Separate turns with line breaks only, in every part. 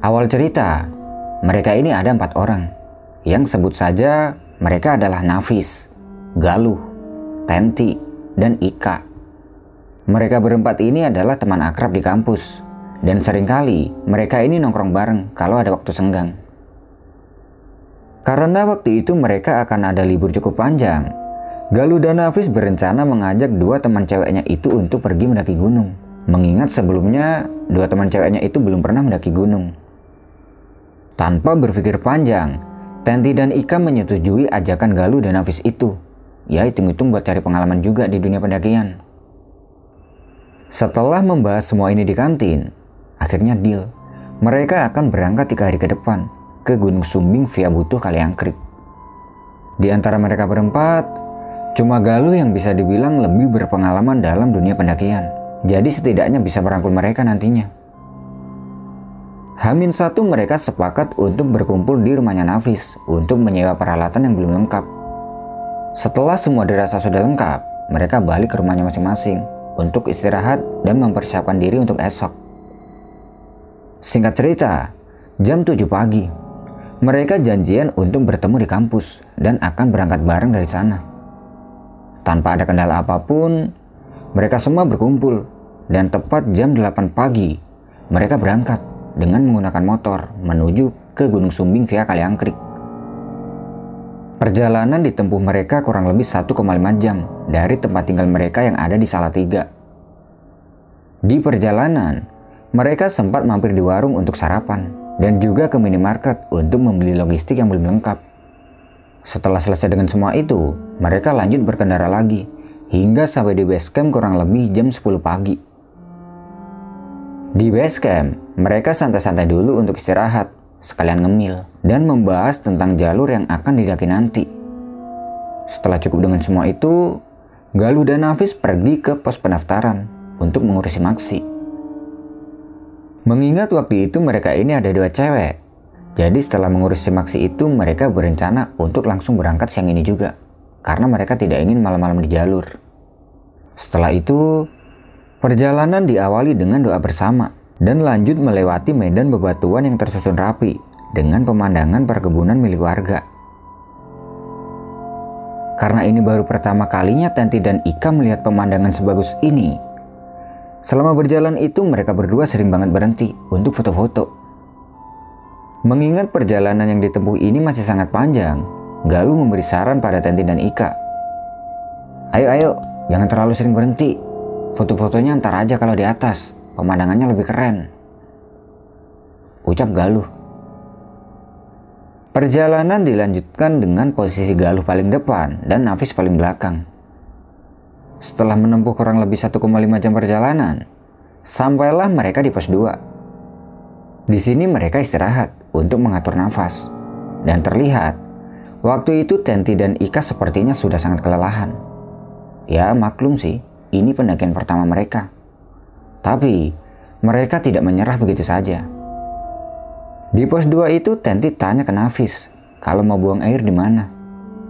Awal cerita, mereka ini ada empat orang, yang sebut saja mereka adalah Nafis, Galuh, Tenti, dan Ika. Mereka berempat ini adalah teman akrab di kampus, dan sering kali mereka ini nongkrong bareng kalau ada waktu senggang. Karena waktu itu mereka akan ada libur cukup panjang, Galuh dan Nafis berencana mengajak dua teman ceweknya itu untuk pergi mendaki gunung. Mengingat sebelumnya dua teman ceweknya itu belum pernah mendaki gunung. Tanpa berpikir panjang, Tenti dan Ika menyetujui ajakan Galuh dan Nafis itu. Ya hitung-hitung buat cari pengalaman juga di dunia pendakian. Setelah membahas semua ini di kantin, akhirnya deal. Mereka akan berangkat tiga hari ke depan ke Gunung Sumbing via Butuh Kaliangkrik. Di antara mereka berempat, Cuma Galuh yang bisa dibilang lebih berpengalaman dalam dunia pendakian. Jadi setidaknya bisa merangkul mereka nantinya. Hamin satu mereka sepakat untuk berkumpul di rumahnya Nafis untuk menyewa peralatan yang belum lengkap. Setelah semua dirasa sudah lengkap, mereka balik ke rumahnya masing-masing untuk istirahat dan mempersiapkan diri untuk esok. Singkat cerita, jam 7 pagi, mereka janjian untuk bertemu di kampus dan akan berangkat bareng dari sana. Tanpa ada kendala apa pun, mereka semua berkumpul dan tepat jam 8 pagi mereka berangkat dengan menggunakan motor menuju ke Gunung Sumbing via Kaliangkrik. Perjalanan ditempuh mereka kurang lebih 1,5 jam dari tempat tinggal mereka yang ada di Salatiga. Di perjalanan, mereka sempat mampir di warung untuk sarapan dan juga ke minimarket untuk membeli logistik yang belum lengkap. Setelah selesai dengan semua itu, mereka lanjut berkendara lagi hingga sampai di base camp kurang lebih jam 10 pagi. Di base camp, mereka santai-santai dulu untuk istirahat, sekalian ngemil, dan membahas tentang jalur yang akan didaki nanti. Setelah cukup dengan semua itu, Galuh dan Nafis pergi ke pos pendaftaran untuk mengurusi maksi. Mengingat waktu itu mereka ini ada dua cewek jadi setelah mengurus simaksi itu mereka berencana untuk langsung berangkat siang ini juga. Karena mereka tidak ingin malam-malam di jalur. Setelah itu, perjalanan diawali dengan doa bersama dan lanjut melewati medan bebatuan yang tersusun rapi dengan pemandangan perkebunan milik warga. Karena ini baru pertama kalinya Tanti dan Ika melihat pemandangan sebagus ini. Selama berjalan itu mereka berdua sering banget berhenti untuk foto-foto Mengingat perjalanan yang ditempuh ini masih sangat panjang, Galuh memberi saran pada Tenti dan Ika. Ayo ayo, jangan terlalu sering berhenti. Foto-fotonya antar aja kalau di atas, pemandangannya lebih keren. Ucap Galuh. Perjalanan dilanjutkan dengan posisi Galuh paling depan dan Nafis paling belakang. Setelah menempuh kurang lebih 1,5 jam perjalanan, sampailah mereka di pos 2. Di sini mereka istirahat untuk mengatur nafas. Dan terlihat, waktu itu Tenti dan Ika sepertinya sudah sangat kelelahan. Ya maklum sih, ini pendakian pertama mereka. Tapi, mereka tidak menyerah begitu saja. Di pos 2 itu Tenti tanya ke Nafis kalau mau buang air di mana.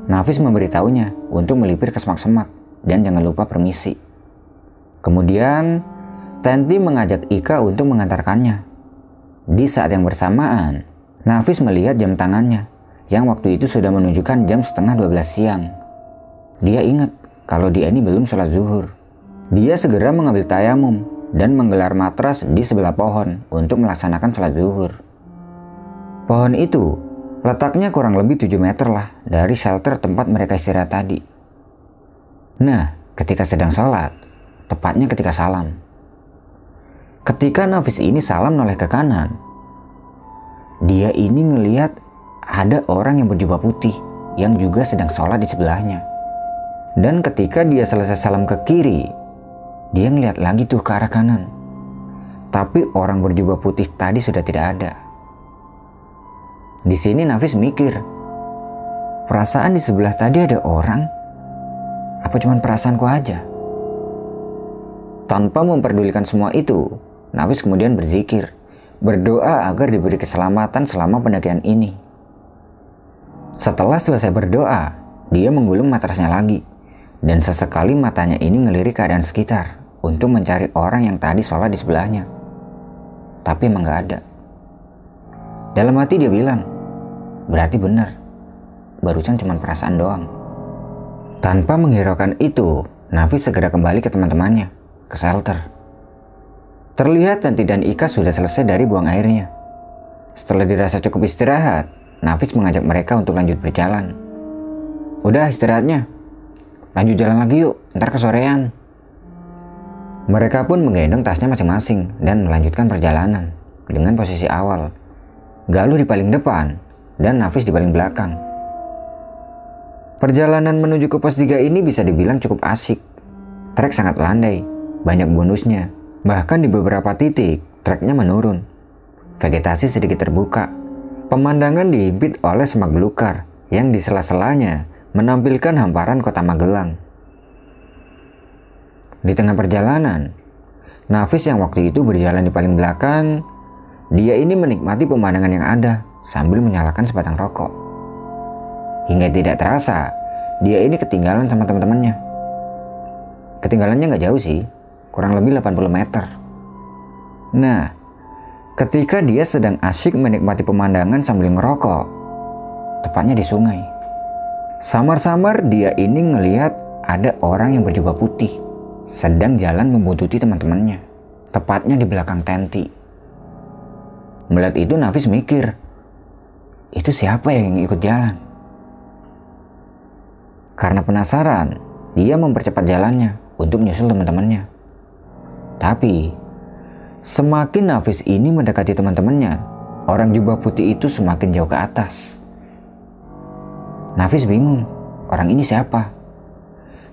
Nafis memberitahunya untuk melipir ke semak-semak dan jangan lupa permisi. Kemudian, Tenti mengajak Ika untuk mengantarkannya. Di saat yang bersamaan, Nafis melihat jam tangannya yang waktu itu sudah menunjukkan jam setengah 12 siang. Dia ingat kalau dia ini belum sholat zuhur. Dia segera mengambil tayamum dan menggelar matras di sebelah pohon untuk melaksanakan sholat zuhur. Pohon itu letaknya kurang lebih 7 meter lah dari shelter tempat mereka istirahat tadi. Nah, ketika sedang sholat, tepatnya ketika salam. Ketika Nafis ini salam noleh ke kanan, dia ini ngeliat ada orang yang berjubah putih yang juga sedang sholat di sebelahnya. Dan ketika dia selesai salam ke kiri, dia ngeliat lagi tuh ke arah kanan. Tapi orang berjubah putih tadi sudah tidak ada. Di sini Nafis mikir, perasaan di sebelah tadi ada orang? Apa cuma perasaanku aja? Tanpa memperdulikan semua itu, Nafis kemudian berzikir berdoa agar diberi keselamatan selama pendakian ini. Setelah selesai berdoa, dia menggulung matrasnya lagi, dan sesekali matanya ini ngelirik keadaan sekitar untuk mencari orang yang tadi sholat di sebelahnya. Tapi emang gak ada. Dalam hati dia bilang, berarti benar. Barusan cuma perasaan doang. Tanpa menghiraukan itu, Nafis segera kembali ke teman-temannya, ke shelter. Terlihat Tanti dan Ika sudah selesai dari buang airnya. Setelah dirasa cukup istirahat, Nafis mengajak mereka untuk lanjut berjalan. Udah istirahatnya, lanjut jalan lagi yuk, ntar kesorean. Mereka pun menggendong tasnya masing-masing dan melanjutkan perjalanan dengan posisi awal Galuh di paling depan, dan Nafis di paling belakang. Perjalanan menuju ke pos 3 ini bisa dibilang cukup asik. Trek sangat landai, banyak bonusnya. Bahkan di beberapa titik, treknya menurun. Vegetasi sedikit terbuka. Pemandangan dihimpit oleh semak belukar yang di sela-selanya menampilkan hamparan kota Magelang. Di tengah perjalanan, Nafis yang waktu itu berjalan di paling belakang dia ini menikmati pemandangan yang ada sambil menyalakan sebatang rokok. Hingga tidak terasa, dia ini ketinggalan sama teman-temannya. Ketinggalannya nggak jauh sih, kurang lebih 80 meter. Nah, ketika dia sedang asyik menikmati pemandangan sambil ngerokok, tepatnya di sungai. Samar-samar dia ini ngelihat ada orang yang berjubah putih sedang jalan membuntuti teman-temannya, tepatnya di belakang tenti. Melihat itu Nafis mikir, itu siapa yang ikut jalan? Karena penasaran, dia mempercepat jalannya untuk menyusul teman-temannya. Tapi, semakin Nafis ini mendekati teman-temannya, orang jubah putih itu semakin jauh ke atas. Nafis bingung, orang ini siapa?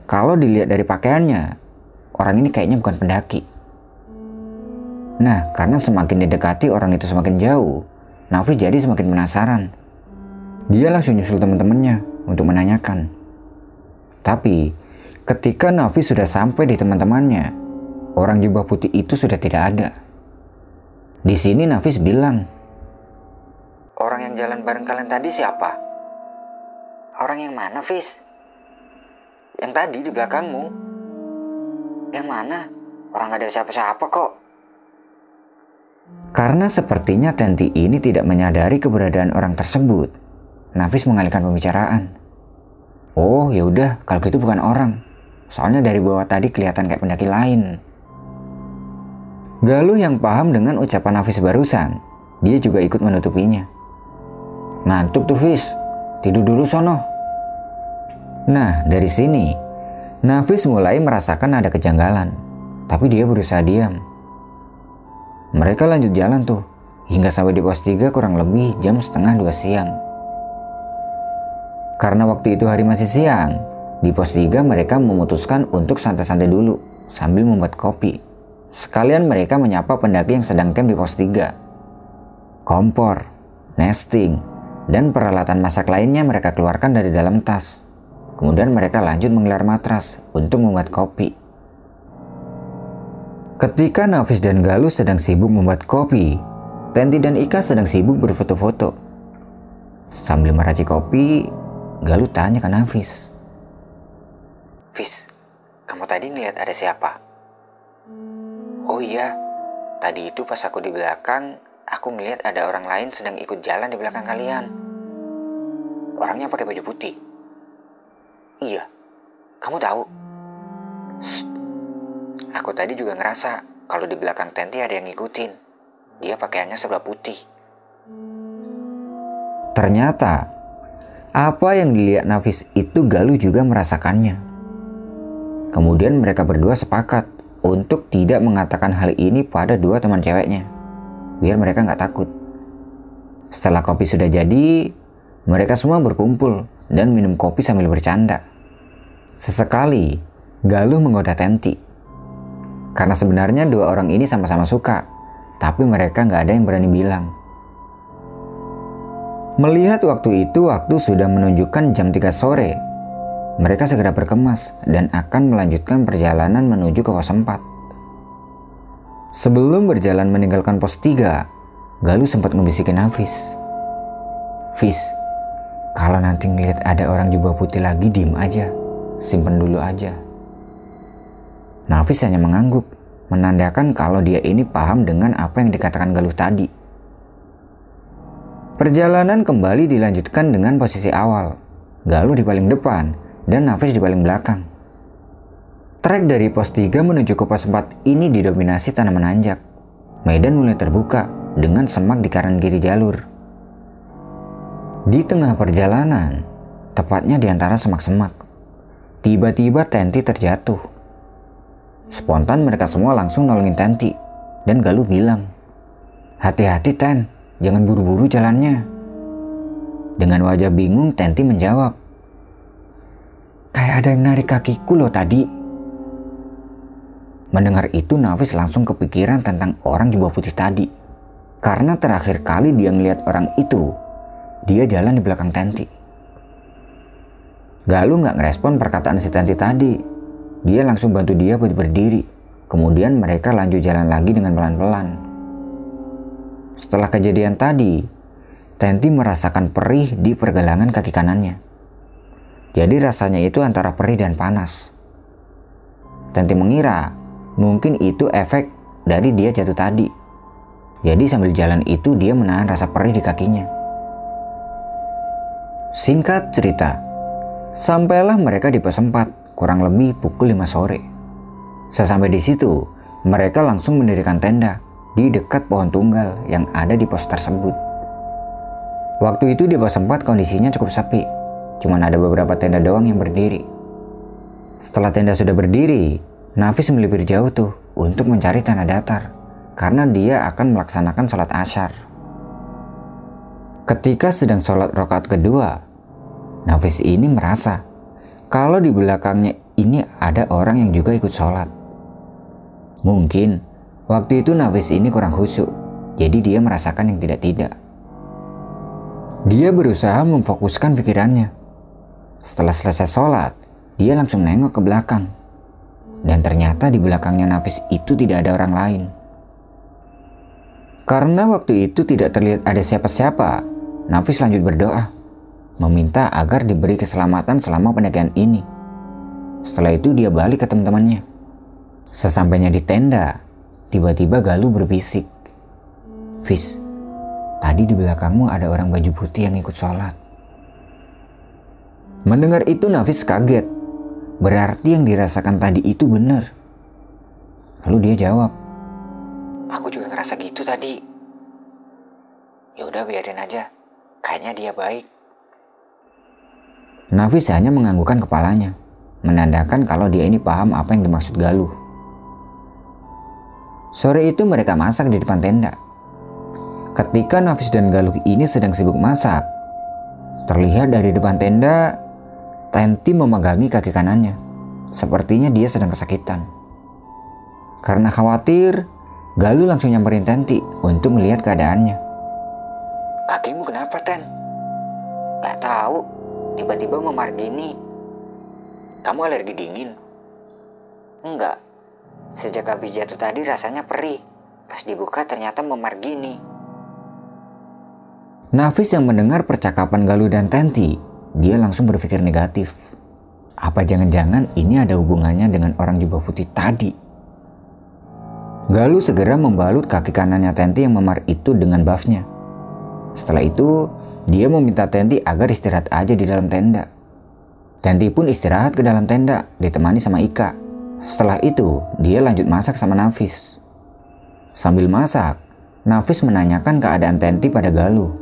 Kalau dilihat dari pakaiannya, orang ini kayaknya bukan pendaki. Nah, karena semakin didekati orang itu semakin jauh, Nafi jadi semakin penasaran. Dia langsung nyusul teman-temannya untuk menanyakan. Tapi, ketika Nafi sudah sampai di teman-temannya, orang jubah putih itu sudah tidak ada. Di sini Nafis bilang, Orang yang jalan bareng kalian tadi siapa? Orang yang mana, Fis? Yang tadi di belakangmu. Yang mana? Orang gak ada siapa-siapa kok. Karena sepertinya Tenti ini tidak menyadari keberadaan orang tersebut, Nafis mengalihkan pembicaraan. Oh, ya udah, kalau gitu bukan orang. Soalnya dari bawah tadi kelihatan kayak pendaki lain. Galuh yang paham dengan ucapan Nafis barusan, dia juga ikut menutupinya. Ngantuk tuh Fis, tidur dulu sono. Nah, dari sini, Nafis mulai merasakan ada kejanggalan, tapi dia berusaha diam. Mereka lanjut jalan tuh, hingga sampai di pos 3 kurang lebih jam setengah dua siang. Karena waktu itu hari masih siang, di pos 3 mereka memutuskan untuk santai-santai dulu sambil membuat kopi. Sekalian mereka menyapa pendaki yang sedang camp di pos 3. Kompor, nesting, dan peralatan masak lainnya mereka keluarkan dari dalam tas. Kemudian mereka lanjut menggelar matras untuk membuat kopi. Ketika Nafis dan Galuh sedang sibuk membuat kopi, Tenti dan Ika sedang sibuk berfoto-foto. Sambil meracik kopi, Galuh tanya ke Nafis. Fis, kamu tadi ngeliat ada siapa? Oh iya, tadi itu pas aku di belakang, aku ngeliat ada orang lain sedang ikut jalan di belakang kalian. Orangnya pakai baju putih. Iya, kamu tahu? Shh, Aku tadi juga ngerasa kalau di belakang Tenti ada yang ngikutin. Dia pakaiannya sebelah putih. Ternyata, apa yang dilihat Nafis itu Galuh juga merasakannya. Kemudian mereka berdua sepakat untuk tidak mengatakan hal ini pada dua teman ceweknya. Biar mereka nggak takut. Setelah kopi sudah jadi, mereka semua berkumpul dan minum kopi sambil bercanda. Sesekali, Galuh menggoda Tenti karena sebenarnya dua orang ini sama-sama suka, tapi mereka nggak ada yang berani bilang. Melihat waktu itu waktu sudah menunjukkan jam 3 sore, mereka segera berkemas dan akan melanjutkan perjalanan menuju ke pos 4. Sebelum berjalan meninggalkan pos 3, Galuh sempat ngebisikin Hafiz. Fis, kalau nanti ngeliat ada orang jubah putih lagi diem aja, simpen dulu aja. Nafis hanya mengangguk, menandakan kalau dia ini paham dengan apa yang dikatakan Galuh tadi. Perjalanan kembali dilanjutkan dengan posisi awal. Galuh di paling depan dan Nafis di paling belakang. Trek dari pos 3 menuju ke pos 4 ini didominasi tanaman nanjak. Medan mulai terbuka dengan semak di kanan kiri jalur. Di tengah perjalanan, tepatnya di antara semak-semak, tiba-tiba Tenti terjatuh. Spontan mereka semua langsung nolongin Tenti dan Galuh bilang, Hati-hati Ten, Jangan buru-buru jalannya. Dengan wajah bingung, Tenti menjawab. Kayak ada yang narik kakiku loh tadi. Mendengar itu, Nafis langsung kepikiran tentang orang jubah putih tadi. Karena terakhir kali dia ngeliat orang itu, dia jalan di belakang Tenti. Galuh nggak ngerespon perkataan si Tenti tadi. Dia langsung bantu dia buat berdiri. Kemudian mereka lanjut jalan lagi dengan pelan-pelan. Setelah kejadian tadi, Tenti merasakan perih di pergelangan kaki kanannya. Jadi rasanya itu antara perih dan panas. Tenti mengira mungkin itu efek dari dia jatuh tadi. Jadi sambil jalan itu dia menahan rasa perih di kakinya. Singkat cerita, sampailah mereka di pos 4 kurang lebih pukul 5 sore. Sesampai di situ, mereka langsung mendirikan tenda di dekat pohon tunggal yang ada di pos tersebut. Waktu itu di pos 4 kondisinya cukup sepi, cuman ada beberapa tenda doang yang berdiri. Setelah tenda sudah berdiri, Nafis melipir jauh tuh untuk mencari tanah datar karena dia akan melaksanakan sholat asyar. Ketika sedang sholat rokaat kedua, Nafis ini merasa kalau di belakangnya ini ada orang yang juga ikut sholat. Mungkin Waktu itu Nafis ini kurang khusyuk, jadi dia merasakan yang tidak-tidak. Dia berusaha memfokuskan pikirannya. Setelah selesai sholat, dia langsung nengok ke belakang. Dan ternyata di belakangnya Nafis itu tidak ada orang lain. Karena waktu itu tidak terlihat ada siapa-siapa, Nafis lanjut berdoa, meminta agar diberi keselamatan selama pendakian ini. Setelah itu dia balik ke teman-temannya. Sesampainya di tenda, Tiba-tiba Galuh berbisik. Fis, tadi di belakangmu ada orang baju putih yang ikut sholat. Mendengar itu Nafis kaget. Berarti yang dirasakan tadi itu benar. Lalu dia jawab, Aku juga ngerasa gitu tadi. Ya udah biarin aja. Kayaknya dia baik. Nafis hanya menganggukkan kepalanya, menandakan kalau dia ini paham apa yang dimaksud Galuh. Sore itu mereka masak di depan tenda. Ketika Nafis dan Galuh ini sedang sibuk masak, terlihat dari depan tenda, Tenti memegangi kaki kanannya. Sepertinya dia sedang kesakitan. Karena khawatir, Galuh langsung nyamperin Tenti untuk melihat keadaannya. Kakimu kenapa, Ten? Gak tahu, tiba-tiba memar gini. Kamu alergi dingin? Enggak, Sejak habis jatuh tadi rasanya perih. Pas dibuka ternyata memar gini. Nafis yang mendengar percakapan Galuh dan Tenti, dia langsung berpikir negatif. Apa jangan-jangan ini ada hubungannya dengan orang jubah putih tadi? Galuh segera membalut kaki kanannya Tenti yang memar itu dengan buffnya. Setelah itu, dia meminta Tenti agar istirahat aja di dalam tenda. Tenti pun istirahat ke dalam tenda, ditemani sama Ika. Setelah itu, dia lanjut masak sama Nafis. Sambil masak, Nafis menanyakan keadaan Tenti pada Galuh.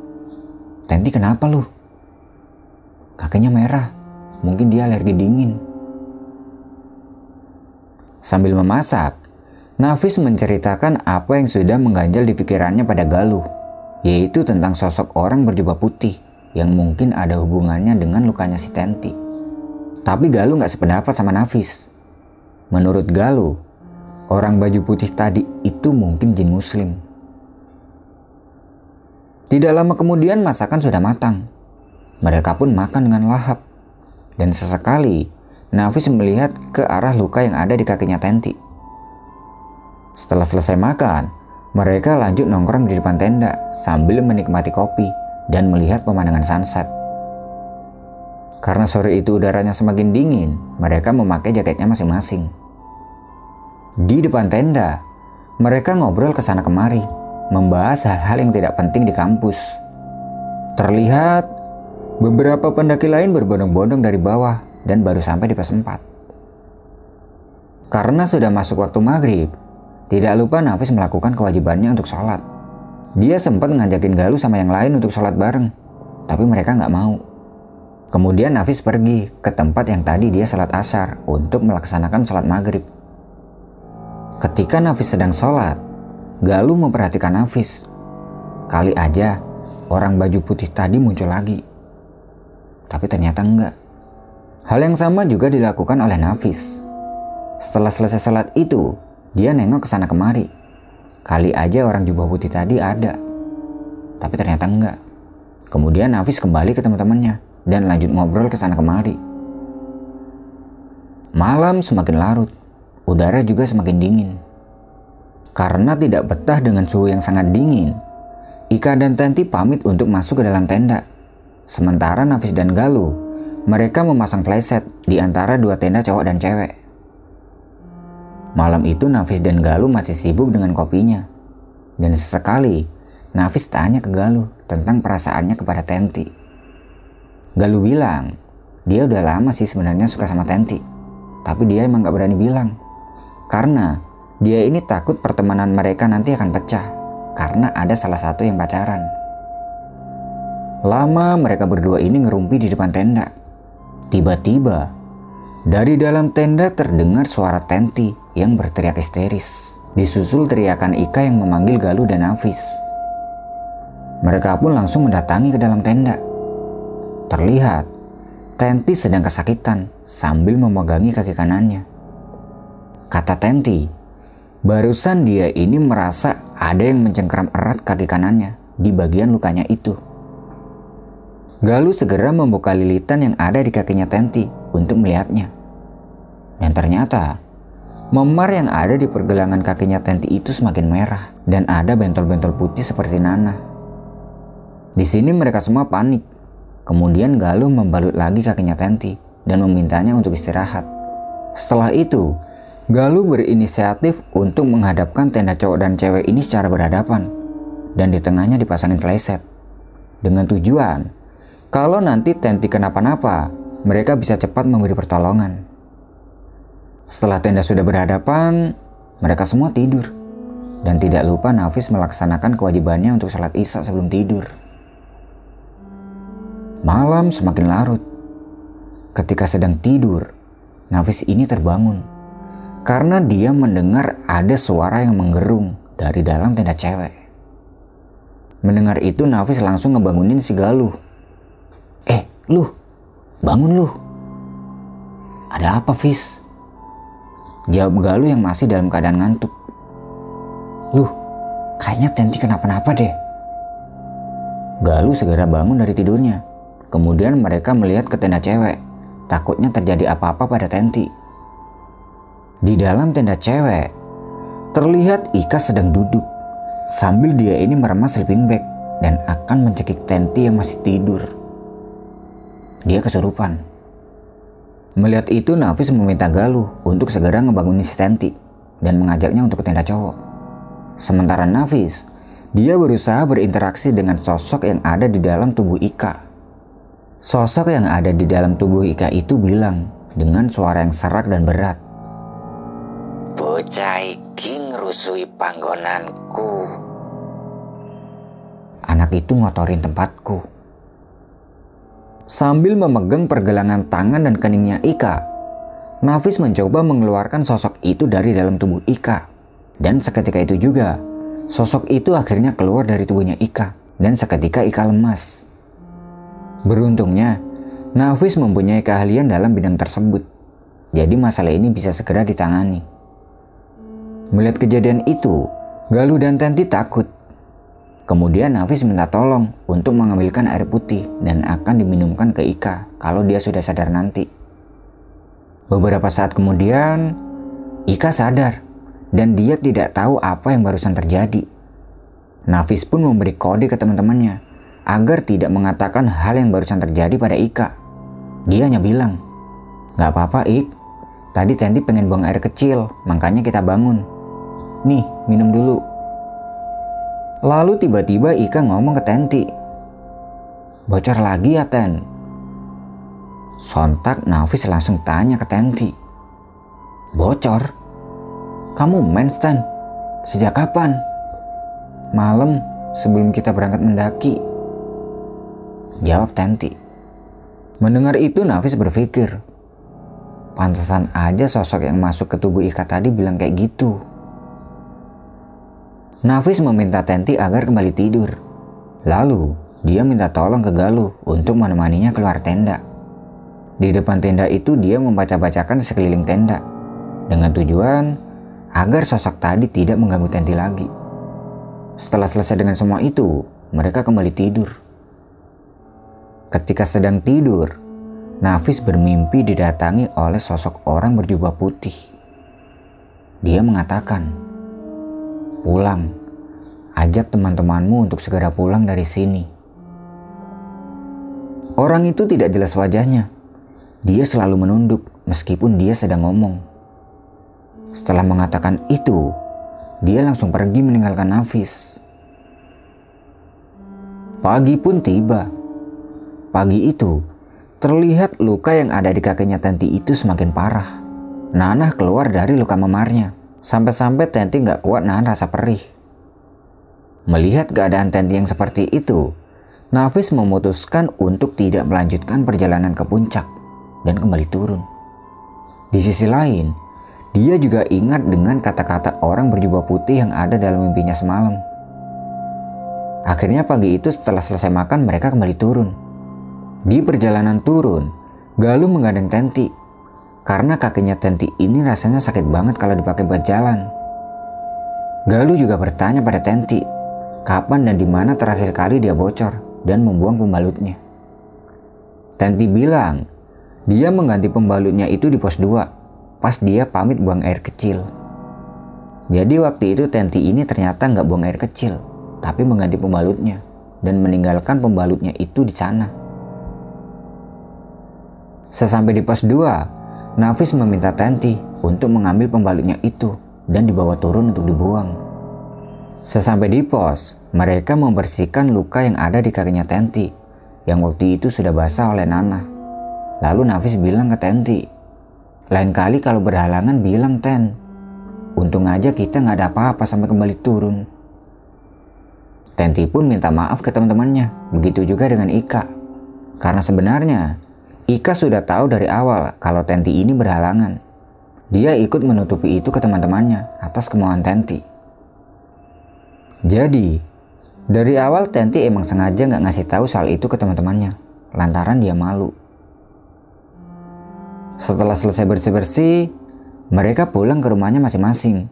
Tenti kenapa lu? Kakinya merah, mungkin dia alergi dingin. Sambil memasak, Nafis menceritakan apa yang sudah mengganjal di pikirannya pada Galuh, yaitu tentang sosok orang berjubah putih yang mungkin ada hubungannya dengan lukanya si Tenti. Tapi Galuh nggak sependapat sama Nafis. Menurut Galuh, orang baju putih tadi itu mungkin jin muslim. Tidak lama kemudian masakan sudah matang. Mereka pun makan dengan lahap. Dan sesekali, Nafis melihat ke arah luka yang ada di kakinya Tenti. Setelah selesai makan, mereka lanjut nongkrong di depan tenda sambil menikmati kopi dan melihat pemandangan sunset. Karena sore itu udaranya semakin dingin, mereka memakai jaketnya masing-masing. Di depan tenda, mereka ngobrol ke sana kemari, membahas hal-hal yang tidak penting di kampus. Terlihat beberapa pendaki lain berbondong-bondong dari bawah dan baru sampai di pos 4. Karena sudah masuk waktu maghrib, tidak lupa Nafis melakukan kewajibannya untuk sholat. Dia sempat ngajakin Galuh sama yang lain untuk sholat bareng, tapi mereka nggak mau. Kemudian Nafis pergi ke tempat yang tadi dia sholat asar untuk melaksanakan sholat maghrib. Ketika Nafis sedang sholat, Galuh memperhatikan Nafis. Kali aja orang baju putih tadi muncul lagi. Tapi ternyata enggak. Hal yang sama juga dilakukan oleh Nafis. Setelah selesai sholat itu, dia nengok ke sana kemari. Kali aja orang jubah putih tadi ada. Tapi ternyata enggak. Kemudian Nafis kembali ke teman-temannya dan lanjut ngobrol ke sana kemari. Malam semakin larut, udara juga semakin dingin. Karena tidak betah dengan suhu yang sangat dingin, Ika dan Tenti pamit untuk masuk ke dalam tenda. Sementara Nafis dan Galuh, mereka memasang flashset di antara dua tenda cowok dan cewek. Malam itu Nafis dan Galuh masih sibuk dengan kopinya. Dan sesekali, Nafis tanya ke Galuh tentang perasaannya kepada Tenti. Galuh bilang, dia udah lama sih sebenarnya suka sama Tenti. Tapi dia emang gak berani bilang. Karena dia ini takut pertemanan mereka nanti akan pecah karena ada salah satu yang pacaran. Lama mereka berdua ini ngerumpi di depan tenda. Tiba-tiba, dari dalam tenda terdengar suara Tenti yang berteriak histeris. Disusul teriakan Ika yang memanggil Galuh dan Nafis. Mereka pun langsung mendatangi ke dalam tenda. Terlihat, Tenti sedang kesakitan sambil memegangi kaki kanannya. Kata Tenti, Barusan dia ini merasa ada yang mencengkeram erat kaki kanannya di bagian lukanya itu. Galuh segera membuka lilitan yang ada di kakinya Tenti untuk melihatnya. Dan ternyata, memar yang ada di pergelangan kakinya Tenti itu semakin merah dan ada bentol-bentol putih seperti nanah. Di sini mereka semua panik. Kemudian Galuh membalut lagi kakinya Tenti dan memintanya untuk istirahat. Setelah itu, Galuh berinisiatif untuk menghadapkan tenda cowok dan cewek ini secara berhadapan dan di tengahnya dipasangin flashset dengan tujuan kalau nanti Tenti kenapa-napa mereka bisa cepat memberi pertolongan. Setelah tenda sudah berhadapan, mereka semua tidur dan tidak lupa Nafis melaksanakan kewajibannya untuk sholat isya sebelum tidur. Malam semakin larut. Ketika sedang tidur, Nafis ini terbangun karena dia mendengar ada suara yang menggerung dari dalam tenda cewek. Mendengar itu Nafis langsung ngebangunin si Galuh. Eh, lu, bangun lu. Ada apa, Fis? Jawab Galuh yang masih dalam keadaan ngantuk. Lu, kayaknya Tenti kenapa-napa deh. Galuh segera bangun dari tidurnya. Kemudian mereka melihat ke tenda cewek. Takutnya terjadi apa-apa pada Tenti. Di dalam tenda cewek, terlihat Ika sedang duduk sambil dia ini meremas sleeping bag dan akan mencekik Tenti yang masih tidur. Dia kesurupan. Melihat itu Nafis meminta Galuh untuk segera ngebangunin si Tenti dan mengajaknya untuk ke tenda cowok. Sementara Nafis, dia berusaha berinteraksi dengan sosok yang ada di dalam tubuh Ika. Sosok yang ada di dalam tubuh Ika itu bilang dengan suara yang serak dan berat.
Bocah iki ngrusui panggonanku.
Anak itu ngotorin tempatku. Sambil memegang pergelangan tangan dan keningnya Ika, Nafis mencoba mengeluarkan sosok itu dari dalam tubuh Ika. Dan seketika itu juga, sosok itu akhirnya keluar dari tubuhnya Ika. Dan seketika Ika lemas. Beruntungnya, Nafis mempunyai keahlian dalam bidang tersebut. Jadi masalah ini bisa segera ditangani. Melihat kejadian itu, Galuh dan Tenti takut. Kemudian Nafis minta tolong untuk mengambilkan air putih dan akan diminumkan ke Ika kalau dia sudah sadar nanti. Beberapa saat kemudian, Ika sadar dan dia tidak tahu apa yang barusan terjadi. Nafis pun memberi kode ke teman-temannya agar tidak mengatakan hal yang barusan terjadi pada Ika. Dia hanya bilang, Gak apa-apa Ik, tadi Tenti pengen buang air kecil, makanya kita bangun. Nih, minum dulu. Lalu tiba-tiba Ika ngomong ke Tenti. bocor lagi ya Ten? Sontak Nafis langsung tanya ke Tenti. Bocor? Kamu mens Ten? Sejak kapan? Malam sebelum kita berangkat mendaki. Jawab Tenti. Mendengar itu Nafis berpikir. Pantesan aja sosok yang masuk ke tubuh Ika tadi bilang kayak gitu. Nafis meminta Tenti agar kembali tidur. Lalu, dia minta tolong ke Galuh untuk menemaninya keluar tenda. Di depan tenda itu dia membaca-bacakan sekeliling tenda. Dengan tujuan agar sosok tadi tidak mengganggu Tenti lagi. Setelah selesai dengan semua itu, mereka kembali tidur. Ketika sedang tidur, Nafis bermimpi didatangi oleh sosok orang berjubah putih. Dia mengatakan, "Pulang, ajak teman-temanmu untuk segera pulang dari sini." Orang itu tidak jelas wajahnya. Dia selalu menunduk meskipun dia sedang ngomong. Setelah mengatakan itu, dia langsung pergi meninggalkan Nafis. Pagi pun tiba. Pagi itu, terlihat luka yang ada di kakinya Tenti itu semakin parah. Nanah keluar dari luka memarnya. Sampai-sampai Tenti nggak kuat nahan rasa perih. Melihat keadaan Tenti yang seperti itu, Nafis memutuskan untuk tidak melanjutkan perjalanan ke puncak dan kembali turun. Di sisi lain, dia juga ingat dengan kata-kata orang berjubah putih yang ada dalam mimpinya semalam. Akhirnya pagi itu setelah selesai makan mereka kembali turun. Di perjalanan turun, Galuh menggandeng Tenti karena kakinya Tenti ini rasanya sakit banget kalau dipakai buat jalan. Galuh juga bertanya pada Tenti, kapan dan di mana terakhir kali dia bocor dan membuang pembalutnya. Tenti bilang, dia mengganti pembalutnya itu di pos 2, pas dia pamit buang air kecil. Jadi waktu itu Tenti ini ternyata nggak buang air kecil, tapi mengganti pembalutnya dan meninggalkan pembalutnya itu di sana. Sesampai di pos 2, Nafis meminta Tenti untuk mengambil pembalutnya itu dan dibawa turun untuk dibuang. Sesampai di pos, mereka membersihkan luka yang ada di kakinya Tenti yang waktu itu sudah basah oleh Nana. Lalu Nafis bilang ke Tenti, lain kali kalau berhalangan bilang Ten, untung aja kita nggak ada apa-apa sampai kembali turun. Tenti pun minta maaf ke teman-temannya, begitu juga dengan Ika. Karena sebenarnya Ika sudah tahu dari awal kalau Tenti ini berhalangan. Dia ikut menutupi itu ke teman-temannya atas kemauan Tenti. Jadi, dari awal Tenti emang sengaja nggak ngasih tahu soal itu ke teman-temannya, lantaran dia malu. Setelah selesai bersih-bersih, mereka pulang ke rumahnya masing-masing.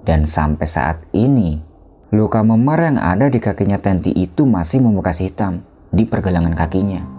Dan sampai saat ini, luka memar yang ada di kakinya Tenti itu masih membekas hitam di pergelangan kakinya.